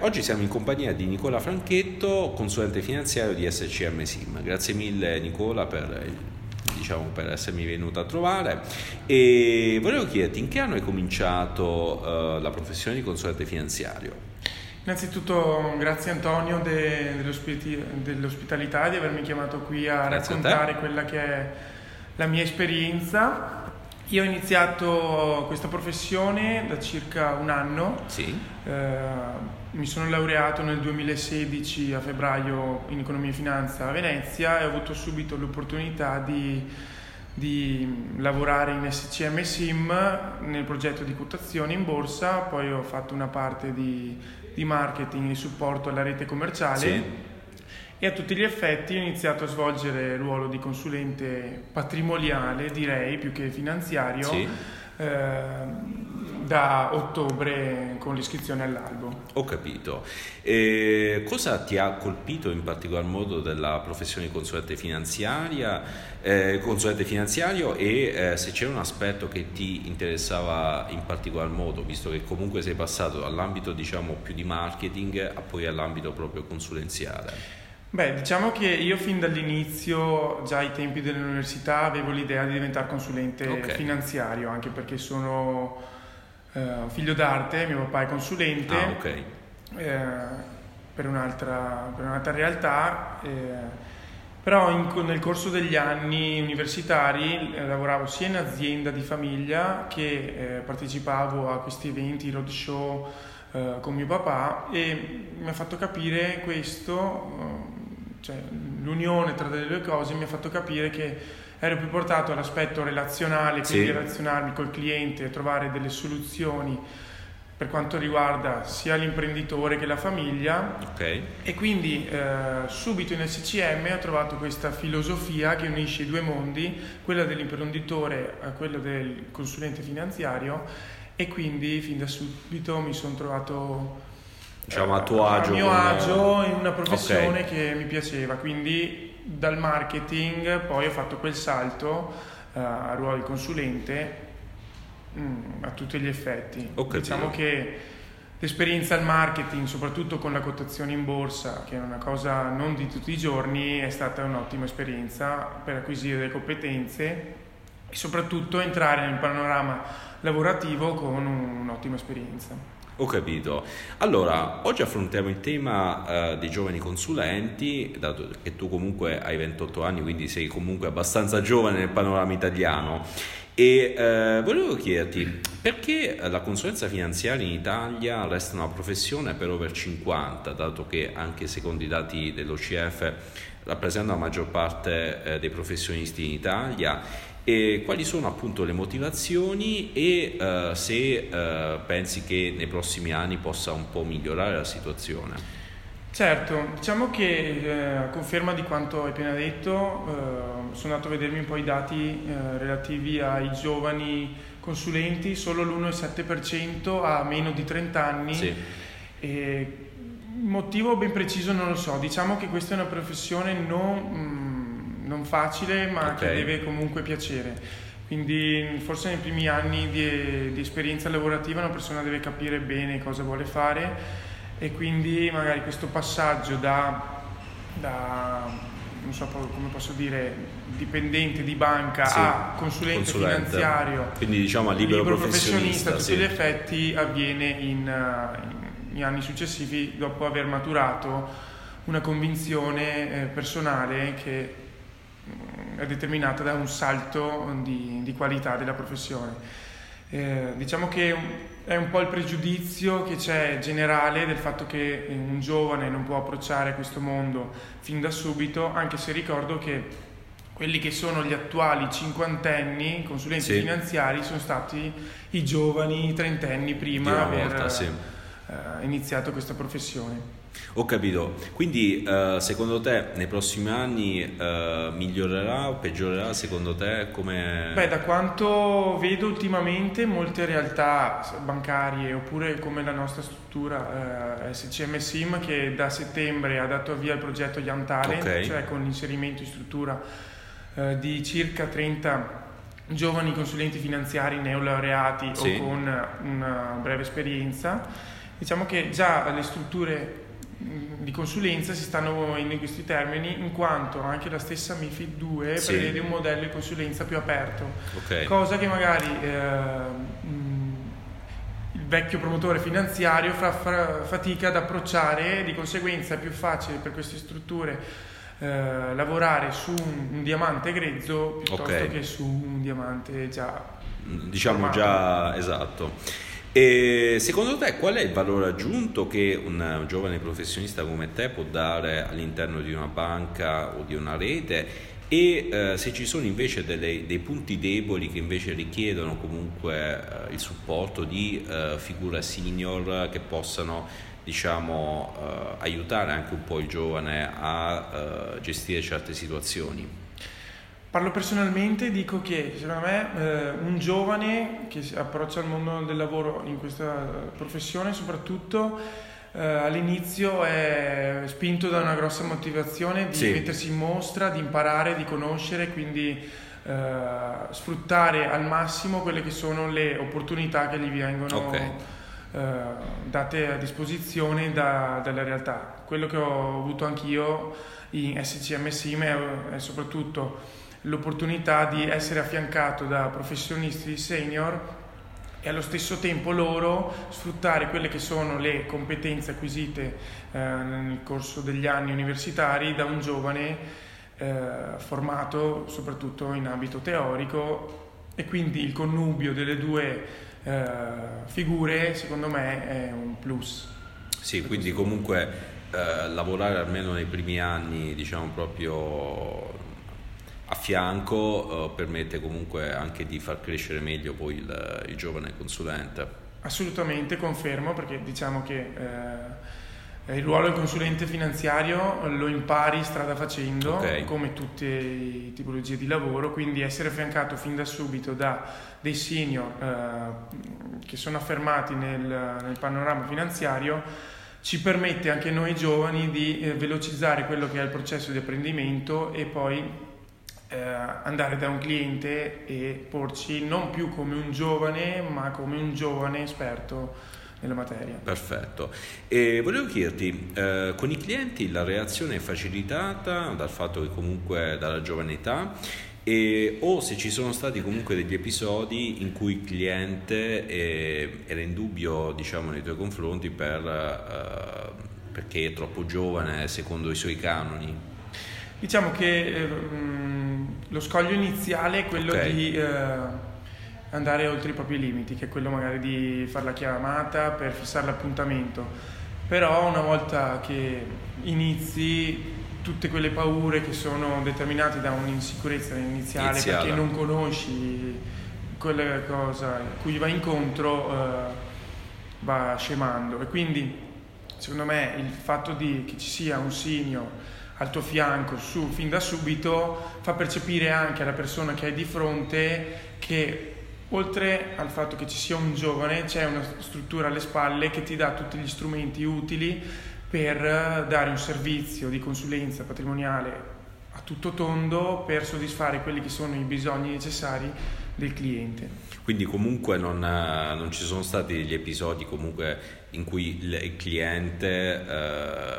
Oggi siamo in compagnia di Nicola Franchetto, consulente finanziario di SCM Sim. Grazie mille Nicola per, diciamo, per essermi venuto a trovare e volevo chiederti in che anno hai cominciato uh, la professione di consulente finanziario? Innanzitutto grazie Antonio de, dell'ospitalità di avermi chiamato qui a grazie raccontare a quella che è la mia esperienza io ho iniziato questa professione da circa un anno. Sì. Eh, mi sono laureato nel 2016 a febbraio in economia e finanza a Venezia e ho avuto subito l'opportunità di, di lavorare in SCM SIM nel progetto di quotazione in borsa, poi ho fatto una parte di, di marketing e supporto alla rete commerciale. Sì e a tutti gli effetti ho iniziato a svolgere il ruolo di consulente patrimoniale, direi, più che finanziario, sì. eh, da ottobre con l'iscrizione all'albo. Ho capito. E cosa ti ha colpito in particolar modo della professione di consulente finanziaria, eh, consulente finanziario e eh, se c'è un aspetto che ti interessava in particolar modo, visto che comunque sei passato dall'ambito diciamo più di marketing a poi all'ambito proprio consulenziale? Beh, diciamo che io fin dall'inizio, già ai tempi dell'università, avevo l'idea di diventare consulente okay. finanziario, anche perché sono uh, figlio d'arte, mio papà è consulente ah, okay. eh, per, un'altra, per, un'altra, realtà, eh, però in, nel corso degli anni universitari eh, lavoravo sia in azienda di famiglia che eh, partecipavo a questi eventi, roadshow eh, con mio papà e mi ha fatto capire questo cioè, l'unione tra le due cose mi ha fatto capire che ero più portato all'aspetto relazionale, quindi sì. relazionarmi col cliente, trovare delle soluzioni per quanto riguarda sia l'imprenditore che la famiglia okay. e quindi eh, subito in SCM ho trovato questa filosofia che unisce i due mondi, quella dell'imprenditore a quella del consulente finanziario e quindi fin da subito mi sono trovato diciamo a tuo agio? A mio come... agio in una professione okay. che mi piaceva, quindi dal marketing poi ho fatto quel salto uh, a ruolo di consulente mm, a tutti gli effetti. Okay, diciamo che l'esperienza al marketing, soprattutto con la quotazione in borsa, che è una cosa non di tutti i giorni, è stata un'ottima esperienza per acquisire delle competenze e soprattutto entrare nel panorama lavorativo con un'ottima esperienza. Ho capito. Allora, oggi affrontiamo il tema uh, dei giovani consulenti, dato che tu comunque hai 28 anni, quindi sei comunque abbastanza giovane nel panorama italiano. E uh, volevo chiederti perché la consulenza finanziaria in Italia resta una professione per over 50, dato che anche secondo i dati dell'OCF rappresenta la maggior parte uh, dei professionisti in Italia e quali sono appunto le motivazioni e uh, se uh, pensi che nei prossimi anni possa un po' migliorare la situazione. Certo, diciamo che eh, a conferma di quanto hai appena detto, eh, sono andato a vedermi un po' i dati eh, relativi ai giovani consulenti, solo l'1,7% ha meno di 30 anni. Sì. E motivo ben preciso non lo so, diciamo che questa è una professione non... Mh, non facile ma okay. che deve comunque piacere. Quindi forse nei primi anni di, di, esperienza lavorativa una persona deve capire bene cosa vuole fare e quindi magari questo passaggio da, da non so come posso dire, dipendente di banca sì, a consulente, consulente, finanziario, quindi diciamo a libero, libero professionista, professionista a tutti sì. gli effetti avviene in, in, in, anni successivi dopo aver maturato una convinzione eh, personale che è determinata da un salto di, di qualità della professione. Eh, diciamo che è un po' il pregiudizio che c'è generale del fatto che un giovane non può approcciare questo mondo fin da subito, anche se ricordo che quelli che sono gli attuali cinquantenni consulenti sì. finanziari sono stati i giovani trentenni prima di aver volta, sì. eh, iniziato questa professione. Ho capito, quindi uh, secondo te nei prossimi anni uh, migliorerà o peggiorerà secondo te? Come... Beh, da quanto vedo ultimamente molte realtà bancarie oppure come la nostra struttura uh, SCM SIM che da settembre ha dato via il progetto Young Talent, okay. cioè con l'inserimento in struttura uh, di circa 30 giovani consulenti finanziari neolaureati sì. o con una breve esperienza Diciamo che già le strutture di consulenza si stanno muovendo in questi termini in quanto anche la stessa MIFID 2 sì. prevede un modello di consulenza più aperto, okay. cosa che magari eh, il vecchio promotore finanziario fa, fa fatica ad approcciare, di conseguenza è più facile per queste strutture eh, lavorare su un, un, diamante grezzo piuttosto okay. che su un diamante già diciamo formato. già esatto. E secondo te qual è il valore aggiunto che un giovane professionista come te può dare all'interno di una banca o di una rete e eh, se ci sono invece delle, dei punti deboli che invece richiedono comunque eh, il supporto di eh, figure senior che possano diciamo, eh, aiutare anche un po' il giovane a eh, gestire certe situazioni? Parlo personalmente, dico che secondo me eh, un giovane che si approccia al mondo del lavoro in questa professione soprattutto eh, all'inizio è spinto da una grossa motivazione di sì. mettersi in mostra, di imparare, di conoscere, quindi eh, sfruttare al massimo quelle che sono le opportunità che gli vengono okay. Eh, date a disposizione da, dalla realtà. Quello che ho avuto anch'io in SCM SIM è, è soprattutto l'opportunità di essere affiancato da professionisti senior e allo stesso tempo loro sfruttare quelle che sono le competenze acquisite eh, nel corso degli anni universitari da un giovane eh, formato soprattutto in ambito teorico e quindi il connubio delle due eh, figure secondo me è un plus. Sì, quindi comunque eh, lavorare almeno nei primi anni diciamo proprio a fianco eh, permette comunque anche di far crescere meglio poi il, il, giovane consulente. Assolutamente, confermo, perché diciamo che eh, il ruolo del consulente finanziario lo impari strada facendo, okay. come tutte le tipologie di lavoro, quindi essere affiancato fin da subito da dei senior eh, che sono affermati nel, nel panorama finanziario ci permette anche noi giovani di eh, velocizzare quello che è il processo di apprendimento e poi eh, andare da un cliente e porci non più come un giovane, ma come un giovane esperto nella materia. Perfetto. E volevo chiederti, eh, con i clienti la reazione è facilitata dal fatto che comunque dalla giovane età e, o se ci sono stati comunque degli episodi in cui il cliente eh, era in dubbio diciamo nei tuoi confronti per, eh, perché è troppo giovane secondo i suoi canoni. Diciamo che eh, lo scoglio iniziale è quello okay. di eh, andare oltre i propri limiti, che è quello magari di fare la chiamata per fissare l'appuntamento. Però una volta che inizi tutte quelle paure che sono determinate da un'insicurezza iniziale Iniziale. perché non conosci quella cosa a cui va incontro eh, va scemando e quindi secondo me il fatto di, che ci sia un senior al tuo fianco su, fin da subito fa percepire anche alla persona che hai di fronte che oltre al fatto che ci sia un giovane c'è una struttura alle spalle che ti dà tutti gli strumenti utili per dare un servizio di consulenza patrimoniale a tutto tondo per soddisfare quelli che sono i bisogni necessari del cliente. Quindi comunque non, non ci sono stati degli episodi comunque in cui il cliente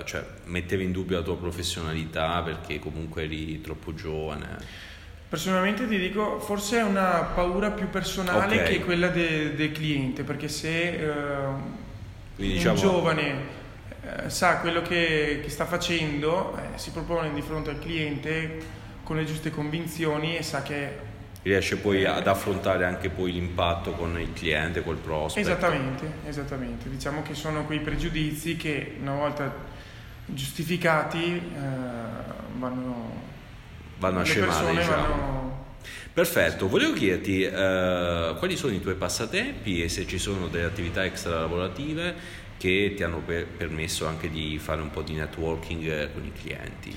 eh, cioè, metteva in dubbio la tua professionalità perché comunque eri troppo giovane? Personalmente ti dico, forse è una paura più personale okay. che quella del de cliente, perché se eh, Quindi, un diciamo... giovane eh, sa quello che, che sta facendo, eh, si propone di fronte al cliente con le giuste convinzioni e sa che riesce poi ad affrontare anche poi l'impatto con il cliente, col prospect. Esattamente, esattamente. Diciamo che sono quei pregiudizi che una volta giustificati eh, vanno, vanno a scemare. Diciamo. Vanno... Perfetto, volevo chiederti eh, quali sono i tuoi passatempi e se ci sono delle attività extra lavorative che ti hanno per- permesso anche di fare un po' di networking con i clienti.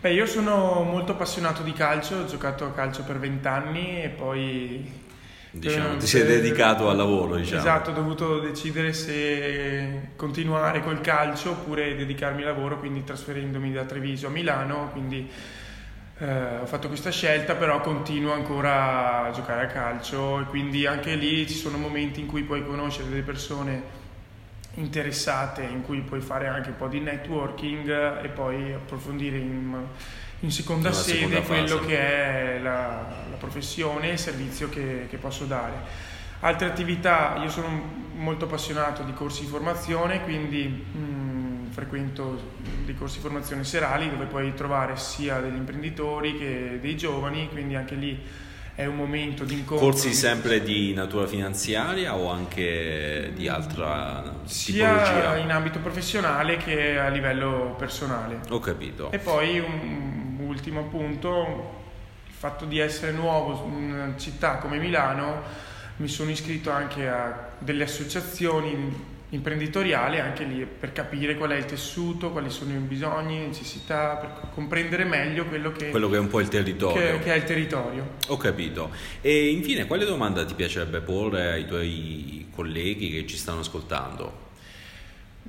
Beh, io sono molto appassionato di calcio, ho giocato a calcio per vent'anni e poi... Diciamo, ti sei dedicato al lavoro, diciamo. Esatto, ho dovuto decidere se continuare col calcio oppure dedicarmi al lavoro, quindi trasferendomi da Treviso a Milano, quindi eh, ho fatto questa scelta, però continuo ancora a giocare a calcio e quindi anche lì ci sono momenti in cui puoi conoscere delle persone interessate in cui puoi fare anche un po' di networking e poi approfondire in, in seconda sede seconda quello che è la, la professione e il servizio che, che posso dare. Altre attività, io sono molto appassionato di corsi di formazione, quindi mh, mm, frequento dei corsi di formazione serali dove puoi trovare sia degli imprenditori che dei giovani, quindi anche lì è un momento di incontro. Corsi sempre di natura finanziaria o anche di altra Sia tipologia? in ambito professionale che a livello personale. Ho capito. E poi un ultimo punto, il fatto di essere nuovo in una città come Milano mi sono iscritto anche a delle associazioni imprenditoriali anche lì per capire qual è il tessuto, quali sono i bisogni, le necessità, per comprendere meglio quello che, quello che è un po' il territorio. Che, che, è il territorio. Ho capito. E infine, quale domanda ti piacerebbe porre ai tuoi colleghi che ci stanno ascoltando?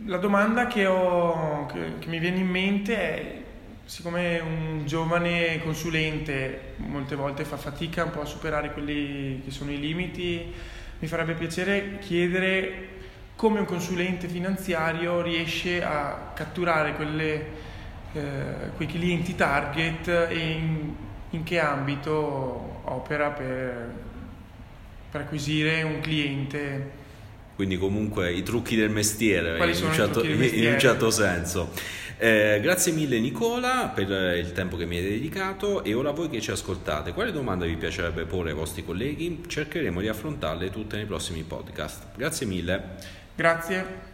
La domanda che, ho, che, che mi viene in mente è siccome un giovane consulente molte volte fa fatica un po' a superare quelli che sono i limiti, mi farebbe piacere chiedere come un consulente finanziario riesce a catturare quelle, eh, quei clienti target e in, in che ambito opera per, per acquisire un cliente quindi comunque i trucchi del mestiere, in un, certo, in un certo senso. Eh, grazie mille Nicola per il tempo che mi hai dedicato e ora voi che ci ascoltate, quale domanda vi piacerebbe porre ai vostri colleghi? Cercheremo di affrontarle tutte nei prossimi podcast. Grazie mille. Grazie.